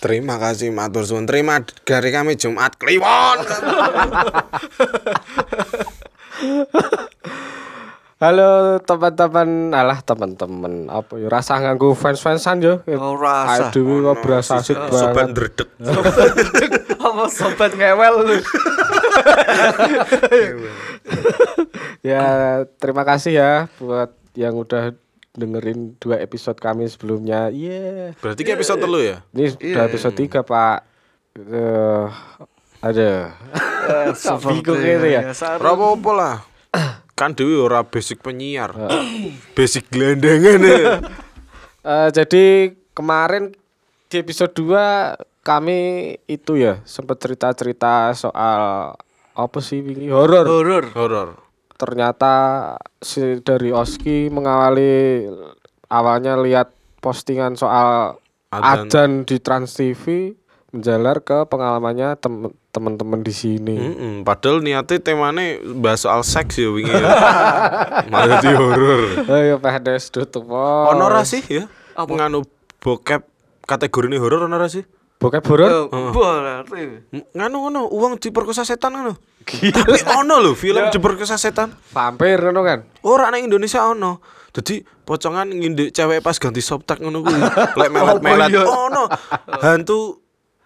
Terima kasih matur suwun. Terima dari kami Jumat Kliwon. Halo teman-teman, alah teman-teman, apa ya rasa nganggu fans-fansan yo. Oh, rasa. Aduh, kok berasa asik Sobat banget. ndredeg. Apa sobat ngewel lu? Ya, terima kasih ya buat yang udah dengerin dua episode kami sebelumnya. Iya. Berarti ki episode telu ya? Ini udah episode 3, Pak. Eh, ada. Bingung gitu ya. Apa-apa lah. Kan Dewi ora basic penyiar. basic gelandangan ya. Eh, jadi kemarin di episode 2 kami itu ya sempat cerita-cerita soal apa sih ini horor. Horor. Horor. Ternyata si dari Oski mengawali awalnya lihat postingan soal Adzan. ajan di Trans TV menjalar ke pengalamannya tem- teman-teman di sini. Mm-mm, padahal niatnya temanya bahas soal seks ya wingi ya. Malah di horor. Ayo pedes tutup. Ono ra sih ya? Nganu bokep kategori ini horor ono ra sih? Bokep horor? M- Nganu ngono, uang diperkosa setan ngono. Tapi ono lho film diperkosa setan. Vampir ngono kan? Ora nang Indonesia ono. Jadi pocongan ngindik cewek pas ganti softtek ngono kuwi. Lek melet-melet ono. Hantu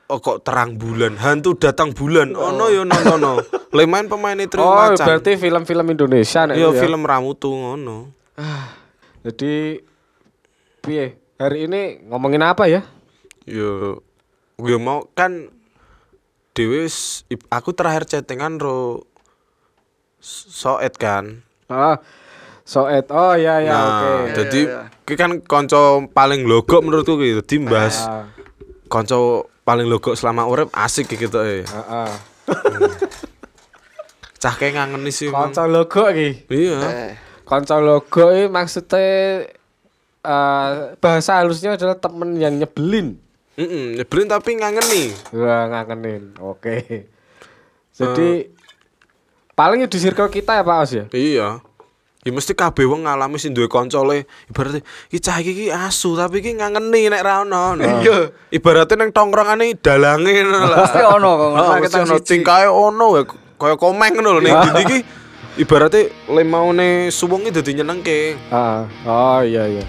Oh kok terang bulan, hantu datang bulan. Ono yo nontono. Lek main pemain itu Oh, macan. berarti film-film Indonesia nek Yo itu ya. film Ramutu ngono. Jadi piye? Hari ini ngomongin apa ya? Yo yo mau kan Dewi aku terakhir chattingan ro Soet kan. Ah, Soet. Oh ya ya nah, oke. jadi ki kan konco paling logo menurutku gitu. Dimbas Ah, konco paling logo selama urip asik gitu eh. ah, ah. Cah kayak ngangeni sih. emang. Kanca logo iki. Iya. Kanca logo iki maksudnya eh bahasa halusnya adalah temen yang nyebelin. Heeh, nyebelin tapi ngangeni. Wah, ngangenin. Oke. Jadi paling di circle kita ya Pak Os ya. Iya. Ya mesti kabeh wong ngalami sing duwe kanca le ibaratnya iki cah iki ki asu tapi iki ngangeni nek ra ono. Iya. Ibaratnya nang tongkrongane dalange ngono lah. Pasti ono kok. Ora mesti ono siji. tingkae ono wae kaya komeng ngono lho ning ndi iki. Ibaratnya le maune suwung iki dadi nyenengke. Ah, oh iya iya.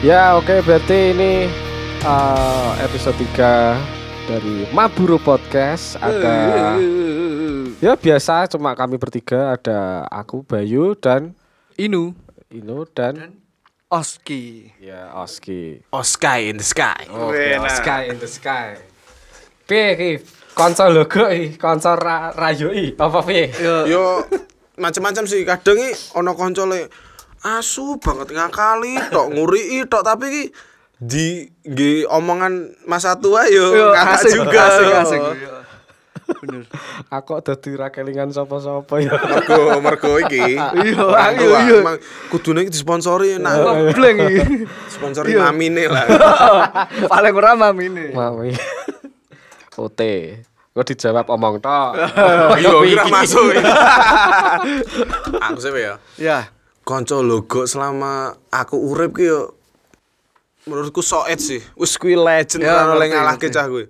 Ya oke berarti ini eh, episode 3 dari Maburu Podcast ada Ya biasa cuma kami bertiga ada aku Bayu dan Inu. Ino dan Oski. ya Oski. Sky in the sky. Oke, Sky in the sky. Piye iki? Konsol logo iki, konsol ra apa piye? Yo macam-macam sih kadang iki ana kanca le asu banget ngakali tok nguri tok tapi iki di nggih omongan masa tua yo Yo, ngakak asik juga asik yo. asik. Iya. Bener. Aku dadi ra kelingan sapa-sapa ya. mergo mergo iki Iya, orang iya, iya. kudune iki disponsori nak Ngebleng iki. sponsori Iya. mamine lah Paling ora mami ini. Mami. Ote. Kok dijawab omong tok. yo kira masuk aku sih ya Ya. Kanca logo selama aku urip ki yo menurutku soet sih wis kuwi legend Ya, ora oleh ngalahke cah kuwi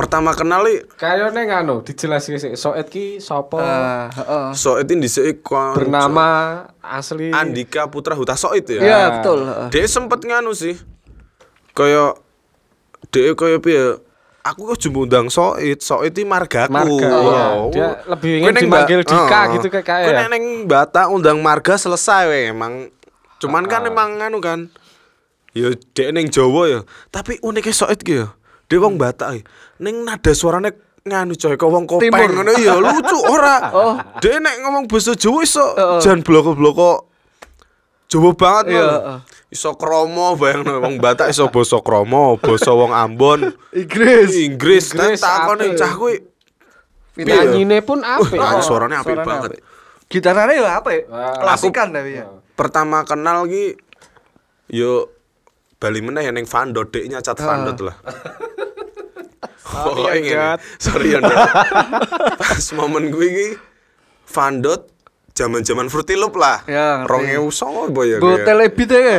pertama kenal iki Kayane nganu dijelaske sik. Soet ki sapa? Ah, heeh. Soet ini dhisik kon Bernama asli Andika Putra Huta Soet ya. Iya, betul. heeh. Dia sempet nganu sih. Kaya dia kaya piye? Aku kok jumbo undang Soet, Soet iki margaku. Marga, Wow. iya. Dia lebih ingin neng Ba- Dika Oh. gitu kayak kayak Kowe ya. nek neng Batak undang marga selesai we emang. Cuman kan Ah. emang nganu kan. Ya dek ning Jawa ya. Tapi uniknya Soet ki ya. Dia wong Batak iki. Ning nada suarane nganu coy kok wong kopeng ngono ya lucu ora. Oh. Dia nek ngomong basa Jawa iso jan bloko-bloko Jawa banget Iya, heeh. Iso kromo bayangno wong Batak iso basa kromo, basa wong Ambon. Inggris. Inggris, Inggris, takone apik. cah kuwi Nanyine pun apik. Uh, apik Suaranya banget. apik. Gitarnya ya apa ya? Klasikan tapi ya. pertama kenal ki yo Bali meneh ya ning Vandot deknya cat Vandot lah. Sorry, Pokoknya ya, ngene. Dot. Sorry ya. Pas momen gue iki Vandot zaman-zaman Fruity Loop lah. Ya, ngerti. 2009 apa ya? Kayak? telebit ya.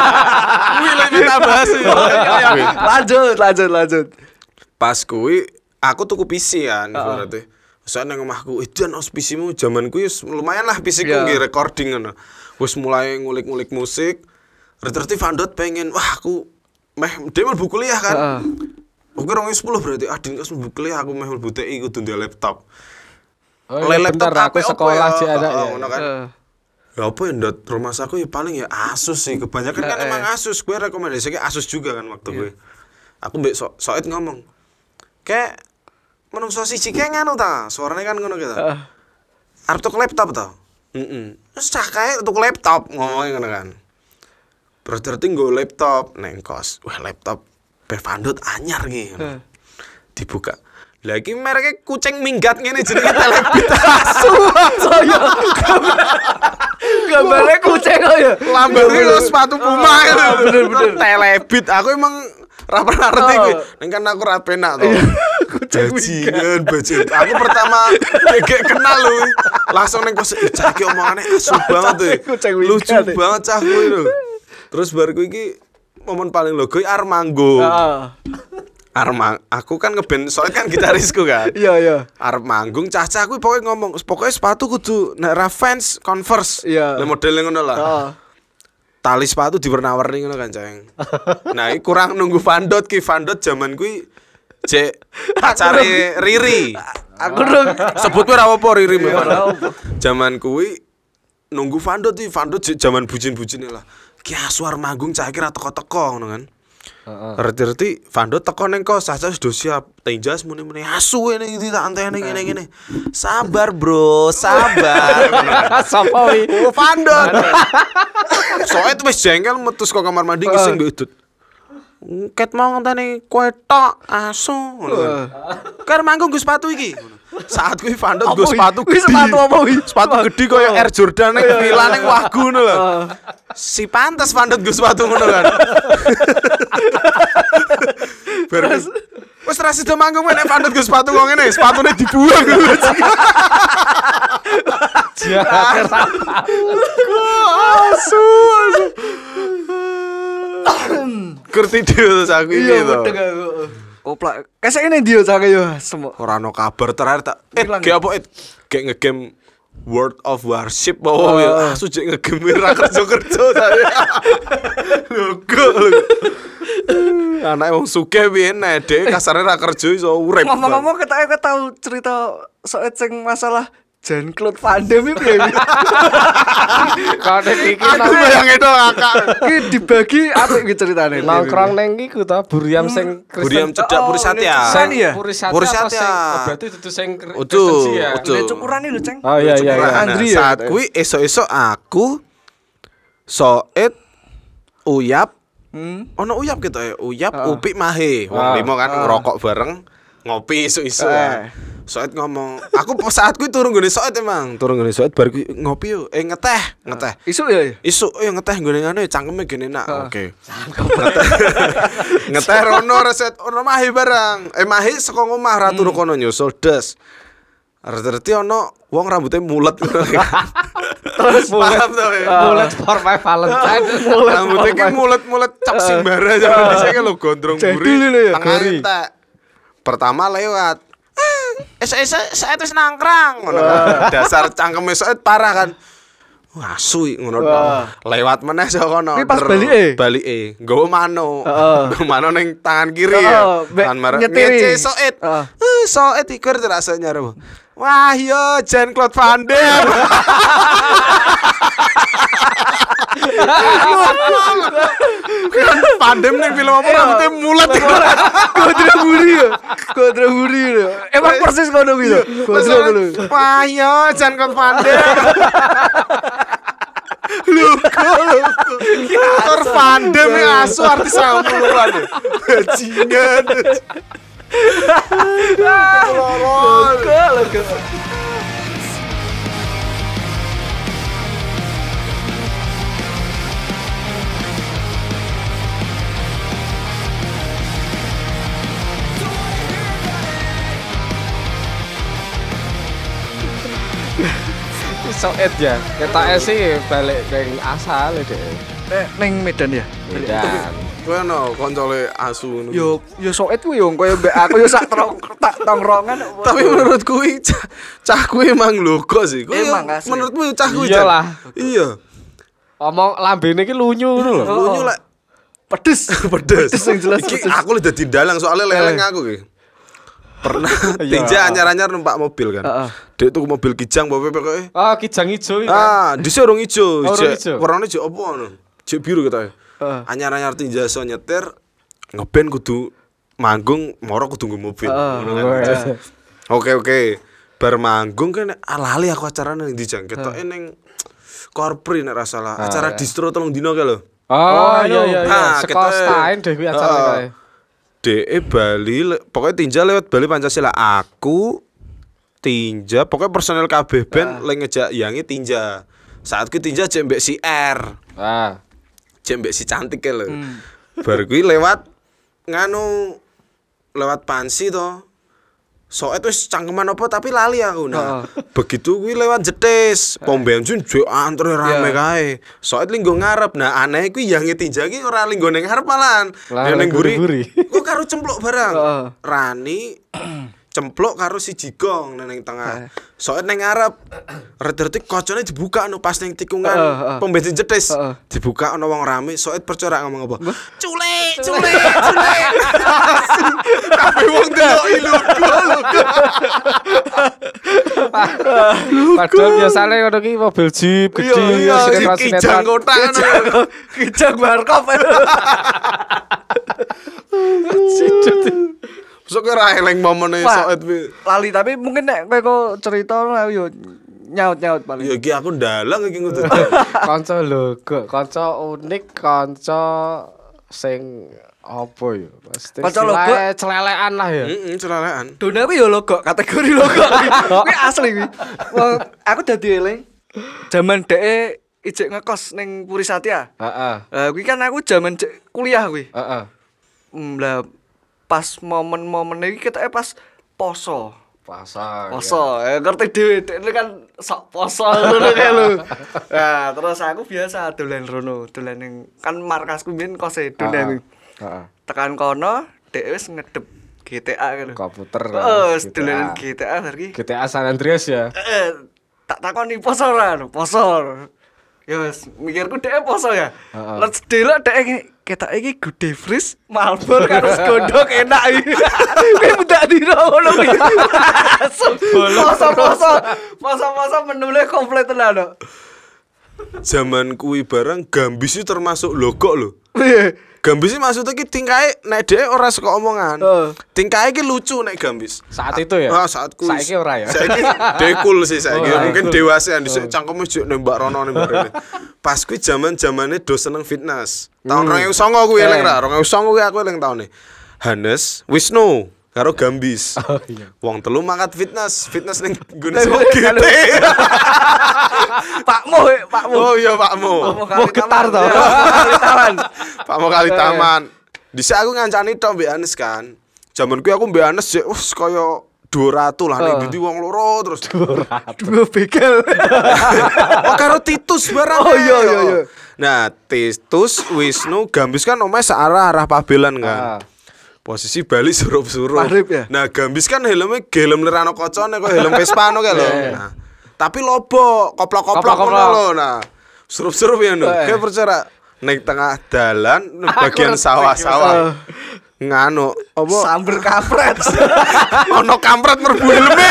Kuwi lek minta bahas ya. Kuwi. lanjut, lanjut, lanjut. Pas kuwi aku tuku PC kan berarti. Soalnya nang omahku, "Idan os PC-mu zaman kuwi wis lumayan lah PC ku Iya. nggih recording ngono." Wis mulai ngulik-ngulik musik. Reti-reti Vandot pengen, wah aku meh dia mlebu kuliah kan. Heeh. Oke, rong sepuluh berarti. Ah, din mlebu kuliah aku meh mlebu TI kudu ndek laptop. Oh, Oleh iya, laptop bentar, aku apa sekolah ya? sih ada Oh, ya. ngono kan. Heeh. Ya apa ya Dot? rumah saku ya paling ya Asus sih. Kebanyakan kan emang Asus gue rekomendasi kayak Asus juga kan waktu gue. Aku mbek so Soet ngomong kayak menungso siji kayak nganu ta? Suaranya kan ngono gitu. Arep tuku laptop ta? Heeh terus cah kae tuku laptop ngomongnya ngono kan. Berarti gue laptop. Neng kos wah laptop Bevandut anyar gitu dibuka lagi mereknya kucing minggat ngene jenenge telebit asu Gambarnya kucing kok ya. lambarnya lo sepatu puma gitu. bener, bener. Telebit. Aku emang ra pernah ngerti Oh. kuwi. Ning kan aku ra penak to. Bajingan, bajingan. Aku pertama gek kenal lu. Langsung ning kos "Ih, cah iki omongane asu banget tuh. Lucu banget cah kuwi lho. Terus baru kuwi iki momen paling logo Armanggo. Heeh. Armang, aku kan ngeband soalnya kan gitarisku kan. Iya, iya. Arep manggung cah-cah kuwi pokoknya ngomong, pokoknya sepatu kudu nek ra fans Converse. Iya. Lah modelnya ngono lah. Heeh. Tali sepatu diwarna-warni ngono kan, Ceng. nah, iki kurang nunggu Vandot ki Vandot zaman kuwi cek pacare Riri. Aku dong. Sebut kuwi ra apa Riri. Iya, apa. Zaman kuwi nunggu Vandot iki Vandot cek zaman bucin-bucine lah. Ki asuar manggung cah ra teko-teko ngono kan. Heeh. Reti-reti Vandot teko ning kos, Caca sudah siap. Tinjas muni-muni asu ini iki tak antene ngene ngene. Sabar, Bro, sabar. Sapa wi? Oh. Soalnya tuh wis jengkel metu saka kamar mandi ki sing nggo. Ket mau ngenteni kowe tok asu ngono kan. Manggung nggo sepatu iki. Saat kuwi Vandot wi? sepatu Kuwi sepatu apa, wi? Sepatu gede koyo Air Jordan ning villa ning Wagu ngono lho. Si pantes Vandot nggo sepatu ngono kan. Terus Wes ra sida manggung nek Vandot nggo sepatu kok ngene, sepatune dibuang. Jahat. asu asu ngerti dia terus aku ini Iya, tuh betul aku. Koplak. Kesek ini dia cak yo semua. ora no kabar terakhir tak eh kayak apa eh? Kayak ngegame World of Warship bawa ya asu jek ngegame ra kerja kerja saya logo anak wong sugih piye? Nek dhek kasarnya ra kerja iso urip. Ngomong-ngomong kita tahu cerita soal sing masalah Jan Claude Van Damme ya. Kau iki aku bayang itu kakak Iki dibagi apik iki ceritane. nongkrong neng iku ta Buriam sing Kristen. Buriam cedak Oh, Puri Satya Sing- ya? Puri Satya Puri apa Satya. sing- oh, berarti itu sing Kristen ya. cukuran ini lho, Ceng. Oh iya iya iya. Nah, Andri ya, saat katanya. kuwi esok-esok aku Soet Uyap Hmm. ono Uyap gitu ya Uyap. Upik Mahe wong Ah. limo kan Ah. ngerokok bareng ngopi isu-isu Eh. ya. Soet ngomong aku pas saat kuwi turun gini Soet emang turun gini Soet baru ngopi yuk eh ngeteh ngeteh Isu ya. ya? Isu eh ngeteh gue ngene cangkeme gini nak Ah. oke ngeteh ngeteh rono reset ono Mahe bareng eh Mahe saka omah ra turu kono nyusul des Reti-reti ono wong rambutnya mulet Terus paham tuh ya. Mulet for my Valentine. Rambutnya ki mulet-mulet cap simbara zaman dhisik kan lo gondrong buri. ini ya. Pertama lewat. Eh, esok-esok saya terus nangkrang ngono. Dasar cangkem esok parah kan. Wah, suwi ngono. Lewat meneh saka kono. Pas balike? Balike. Nggawa mano. Heeh. Nggawa mano ning tangan kiri ya. Tangan nyetiri. Ngece soet. Eh, soet ikur rasanya nyarep. Wah, yo Jan Claude Van Damme. kan pandem nih film apa rambutnya mulet Kodra buri ya. Kodra buri ya. Emang persis kono gitu. Kodra kono. wah yo jangan kon pandem Luko, luko. Aktor Vandem ya asu artis samuluan. Bajingan. Lega, lega. Soet ya. Kita sih balik dari asal deh. Nek ning Medan ya. Medan. Kowe ono koncole asu. Yo yo soet kuwi yo koyo mbek aku yo sak terong tak tongrongan. Tapi menurut kuwi cah, cah kuwi emang logo sih. Kuwi menurutku cah kuwi. Iyalah. Iya. Omong lambene iki lunyu ngono lho. Lunyu lek pedes. pedes. Pedes yang jelas Iki pedes. aku udah dadi dalang soalnya leleng aku ki. Pernah Iya. tinja anyar-anyar numpak mobil kan. Heeh. Dek tuku mobil kijang bawa pokoke. Oh, kijang ijo iki. kan. Ah, dhisik urung ijo. Oh, ijo. Warnane jek opo ngono? Jek biru kita. Heeh. Anyar-anyar tinja so nyetir ngeben kudu manggung moro kudu nggo mobil. Ngono kan. Iya. Oke oke. Bar manggung kan alali aku acarane ning ndi jang. Ketoke ning Korpri nek ra salah. Acara distro telung dino kae lho. Oh, iya iya iya. Nah, Seko kita- stain deh kuwi acara kae. DE Bali pokoknya tinja lewat Bali Pancasila. Aku tinja pokoknya personel KB band lagi ngejak yangi tinja. Saat ku tinja cek mbek si R. Ah. si cantik ya lho. Baru kuwi lewat nganu lewat pansi to soalnya tuh cangkeman apa tapi lali aku nah. Begitu kuwi lewat jetis. Pom bensin jek antre rame Iya. kae. Soalnya linggo ngarep. Nah aneh kuwi yangi tinja ki ora linggo ning ngarep malan Lah, Yang ning guri-guri. guri kok karo cempluk barang. Rani cempluk karo si jigong ning tengah. Soalnya ning ngarep reti-reti kocone dibuka no pas ning tikungan Heeh, heeh. pom bensin jetis. Heeh. dibuka ono wong rame. Soalnya percora ngomong apa? Culik culik culik kabeh wong delok ilu Padahal biasanya ngono ki mobil jeep gede Iya, iya, sinetron kijang kotak ngono. Kijang warkop. Sok ora eleng momene kuwi. Lali tapi mungkin nek kowe kok cerita aku yo nyaut-nyaut paling. Ya iki aku ndalang iki ngutu. Kanca logo, kanca unik, kanca sing apa ya? Pasti Kanca logo. celelekan lah ya. Heeh, celalekan. Dona kuwi yo logo, kategori logo. Kuwi asli kuwi. Wong aku dadi eling. Zaman dhek ijek ngekos ning Puri Satya. Heeh. Eh kuwi kan aku zaman kuliah kuwi. Heeh. Hmm, lah pas momen-momen iki ketake pas poso. Pasar. Poso, ya ngerti dhewe, Dek, ini kan sok poso ngono kae lho. Nah, terus aku biasa dolan rono, dolan ning kan markasku mbiyen kose Heeh. dolan kuwi. Heeh. Tekan kono, Dek wis ngedep GTA gitu. Komputer. Oh, dolan GTA lagi. GTA San Andreas ya. Eh, tak takoni poso ora, poso. Ya wis, mikirku dhek poso ya. Let's delok iki ketok iki gede fris, malbor karo segondok enak iki. Kuwi mudak dino ngono kuwi. Poso-poso, poso-poso menule komplit tenan. no. Zaman kuwi barang gambis itu termasuk logo lho. Piye? Gambis iki maksudnya ki tingkae nek dhewe ora saka omongan. Heeh. Tingkae ki lucu nek gambis. Saat itu ya. Ah, saat kuwi. Saiki ora ya. Saiki dekul sih saiki. Oh, Mungkin dekul. dewasa dhisik cangkeme juk nembak rono nembak rene. Pas kuwi zaman-zamane do seneng fitness. Tahun 2009 kuwi eling ra, 2009 kuwi aku eling taune. Hanes, Wisnu karo Gambis. Oh iya. Wong telu mangkat fitness, fitness ning gune GT. Pakmu, eh, Pakmu. Oh iya Pakmu. Pakmu Mau getar taman. toh. Ya, kali taman. Pakmu kali taman. Dhisik aku ngancani tok mbek Anes kan. Zaman kuwi aku mbek Anes jek wis kaya 200 lah ning Oh. ndi wong loro terus. Dua begal. oh karo Titus barang. Oh, iya, iya, iya. Nah, Titus, Wisnu, Gambis kan omae searah arah Pabelan kan. Posisi Bali surup-surup. Ya? Nah, Gambis kan helmnya helm lerano kocone kok helm Vespa no kae lho. Iya. Nah, tapi lobo, koplok-koplok Koplok-koplok. ngono lho. Nah, surup-surup ya no. Eh. Kayak percaya ning tengah dalan Aku bagian sawah-sawah. iki, Nganu, apa? Samber kampret. Ono kampret merbu helme.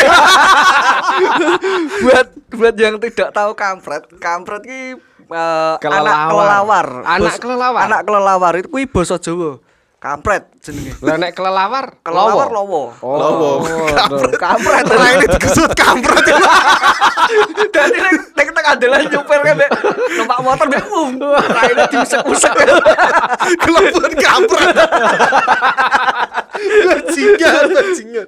buat buat yang tidak tahu kampret, kampret ki eh, anak Kelelawar. kelelawar. Anak kelelawar? Anak kelelawar itu kuwi basa Jawa. Kampret jenenge. Lah nek kelelawar, Kelelawar lowo. lowo. Lowo. Kampret. Kampret. Nah, ini digesut kampret. Dan ini nek tengah dalan nyupir kan Dek. numpak motor mek um. Raine diusek-usek. Kelebon kampret. Bajingan, bajingan.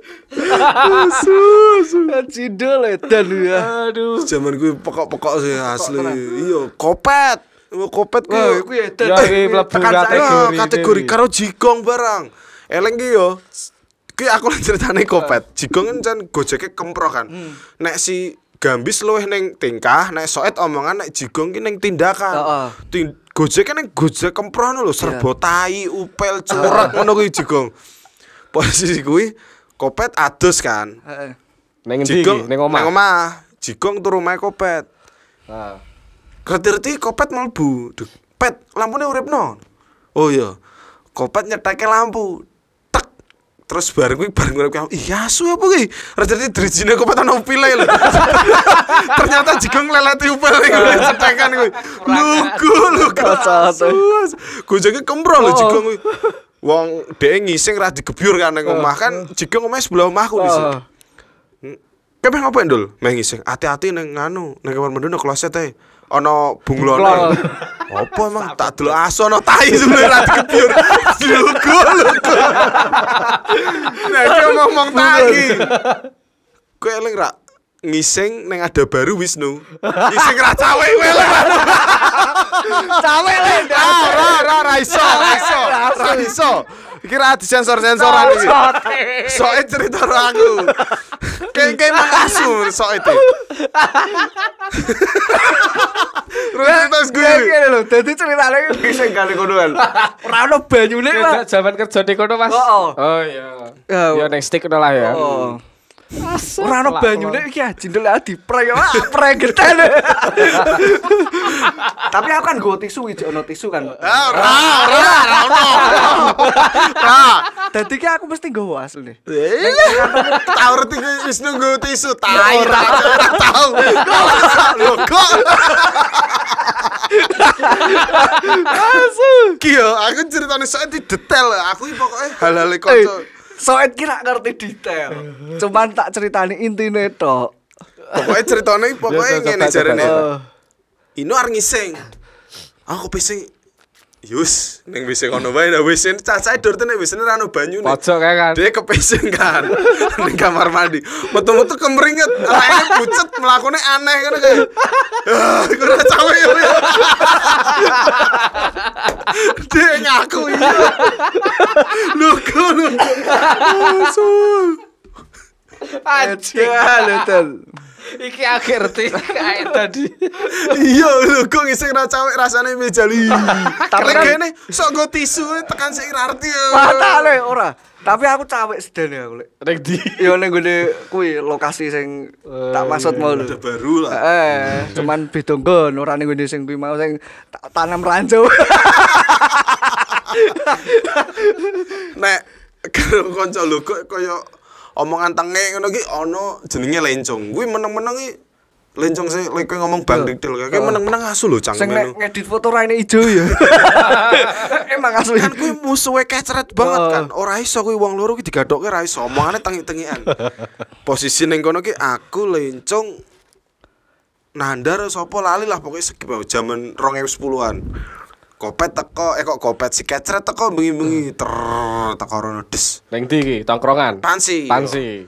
Cindol edan ya. Aduh. Zaman gue pokok-pokok sih asli. Iya, kopet. Kopet ku. Wah, iku. Ya, Tekan saya. kategori. Ah, kategori karo jigong barang. Eleng ki yo. Ki aku lagi ceritane kopet. Jigong kan jan gojeke kempro kan. Nek si Gambis luwih ning tingkah, nek soet omongan nek jigong ki ning tindakan. Heeh. Tin- Gojek kan ning gojek kemprono lho, serba tai, upel, curek ngono kuwi jigong. Posisi kuwi kopet adus kan. Heeh. Ning? Jigong Ning omah. Ning omah. Jigong turu omahe kopet. Ah. Ngerti kopet mlebu. Duh, pet, lampune uripno. Oh iya. Kopet nyetake lampu. Tek. Terus bareng kuwi bareng urip kamu. Iya, asu apa kuwi? Rajane drijine kopet ana upile lho. Ternyata jigong leleti upil ning kuwi cetekan kuwi. Lugu, lugu. Gojeke kempro lho jigong kuwi. Wong dhek ngising ra digebyur kan ning omah kan jigong omahe sebelah omahku di sini. Heeh. Kowe meh ngapain dul? Meh ngising. Hati-hati ning nganu, ning kamar mandi nang kloset ae. Ana Bunglon. bunglone. Apa emang tak delok asu ana tai sebenarnya ra dikebyur. Lugu lugu. Nek kowe ngomong tai. Kowe eling ra ngising ning ada baru Wisnu. Ngising ra cawe kowe. Cawe le. Ah, ra ra ra iso, ra iso. Ra iso. Iki ra disensor-sensoran iki. Soalnya cerita aku. Kayak kayak mang asu sok itu. Terus cerita gue. Kayak gini lho, dadi ceritane iki bisa kali kono kan. Ora ono banyune Nek lah. zaman kerja di kono Mas. Oh, oh. Oh iya. Ya, Ya ning stick ngono lah ya. Oh. Asal. Ora ono banyune iki jindel ah diprek wah prek geten. Tapi aku kan go tisu iki ono tisu kan. Ah, ora, ora, ora ono. Dadi ki aku mesti nggowo asli. Eh, Tahu reti wis nunggu tisu tai ra ora tahu. Lho kok. Asu. Ki yo aku ceritane di detail. Aku iki pokoke hal-hal Eh, kanca. Soet kira ngerti detail. Cuman tak ceritani intine tok. Pokoknya ceritanya pokoknya Ya, coba, ngene jarene. Eh, Ino arep ngising. Aku pising. Yus, ning WC kono wae nah WC cacahe dorte ning WC ra ono banyune. Pojok kan. Dia kepising kan ning kamar mandi. Metu-metu kemringet, anake pucet mlakune aneh ngono kayak. Ah, iku ora cawe ya. Dia ngaku iya. Lu. Asul. Aja lho. Iki akhir ngerti kayak tadi. Iya lho kok ngising ra cawek rasane mejali. Tapi kan- kene sok go tisu tekan sik ra arti. ya. Matane ora. Tapi aku cawek sedene aku lek. Ning di. Yo ning gone kuwi lokasi sing tak maksud mau lho. Udah baru lah. Eh, cuman beda nggon, ora ning gone sing kuwi mau sing tanam ranjau. Nek karo kanca lho kok kaya omongan tenge ngono ki ana jenenge lencong. Kuwi meneng-meneng ki lencong sing lek ngomong Bang Dikdil kayak meneng-meneng asu lho sing cangkeme. nek ngedit foto raine ijo ya. Emang asli. Kan kuwi musuhe kecret banget kan. Ora iso kuwi wong loro ki digathokke ra iso. Omongane tengi-tengian. Posisi ning kono ki aku lencong nandar sapa lali lah pokoknya segi bau zaman 2010-an. Kopet teko eh kok kopet si kecret teko bengi-bengi ter teko rono des. Ning iki tongkrongan. Pansi. Pansi.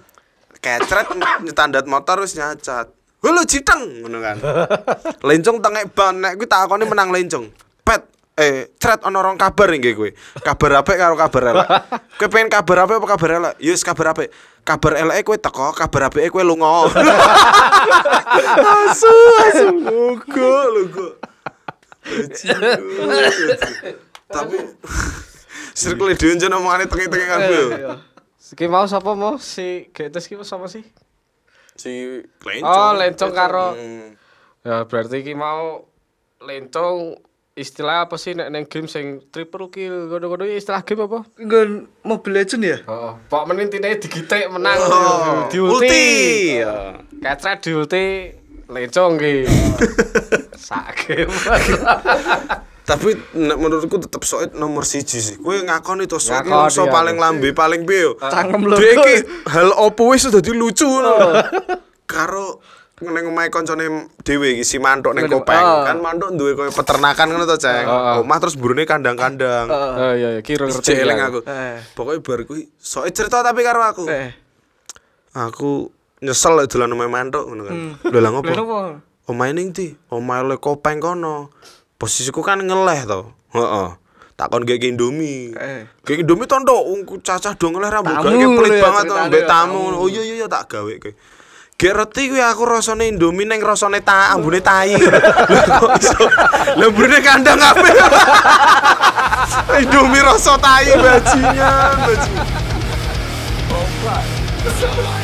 Kecret nyetandat motor wis nyacat. Halo jiteng ngono kan. Lencong tengek ban nek kuwi takone menang lencong. Pet eh cret ana rong kabar nggih kowe. Kabar apik karo kabar elek. Kowe pengen kabar apik apa kabar elek? Yes kabar apik. Kabar eleke kowe teko, kabar apike kowe lunga. asu asu lugu lugu. Tapi circle dhewe jan omongane tengik-tengik kan kowe. Iki mau sapa mau si Getes iki sapa sih? Si lencong. Oh, lencong karo Hmm. Ya berarti iki mau lencong istilah apa sih nek neng game sing triple kill iki istilah game apa? Nggon Mobile Legend ya? Oh, pok men intine digitik menang Oh, di ulti. ulti. Di ulti lencong ki. Tapi nek menurutku tetep soet nomor siji sih. Kowe ngakoni to soet iso ya. paling lambe paling piye yo. Cangkem lho. Iki hal opo wis dadi lucu ngono. Karo ning omahe kancane dhewe iki si Mantuk ning Kopeng. ah. Kan Mantuk duwe koyo peternakan ngono to, Ceng. Ah, ah. Omah terus burune kandang-kandang. Iya iya kira ngerti. jeleng ya. aku. Eh. Pokoknya bar kuwi soet cerita tapi karo aku. Eh. Aku nyesel dolan omahe Mantuk ngono kan. Lho lah ngopo? Oh, omahe ning ndi? Oh, omahe le kopeng kono. Posisiku kan ngeleh to. Heeh. Takon gak Indomie. Eh. gak Indomie to ungku cacah do ngeleh rambut gak pelit banget to mbek tamu. oh iya iya, iya tak gawe kowe Gak reti kuwi aku rasane Indomie ning rasane ta ambune tai. Lah ambune kandang ape? Indomie rasa tai bajinya, bajinya. Oh,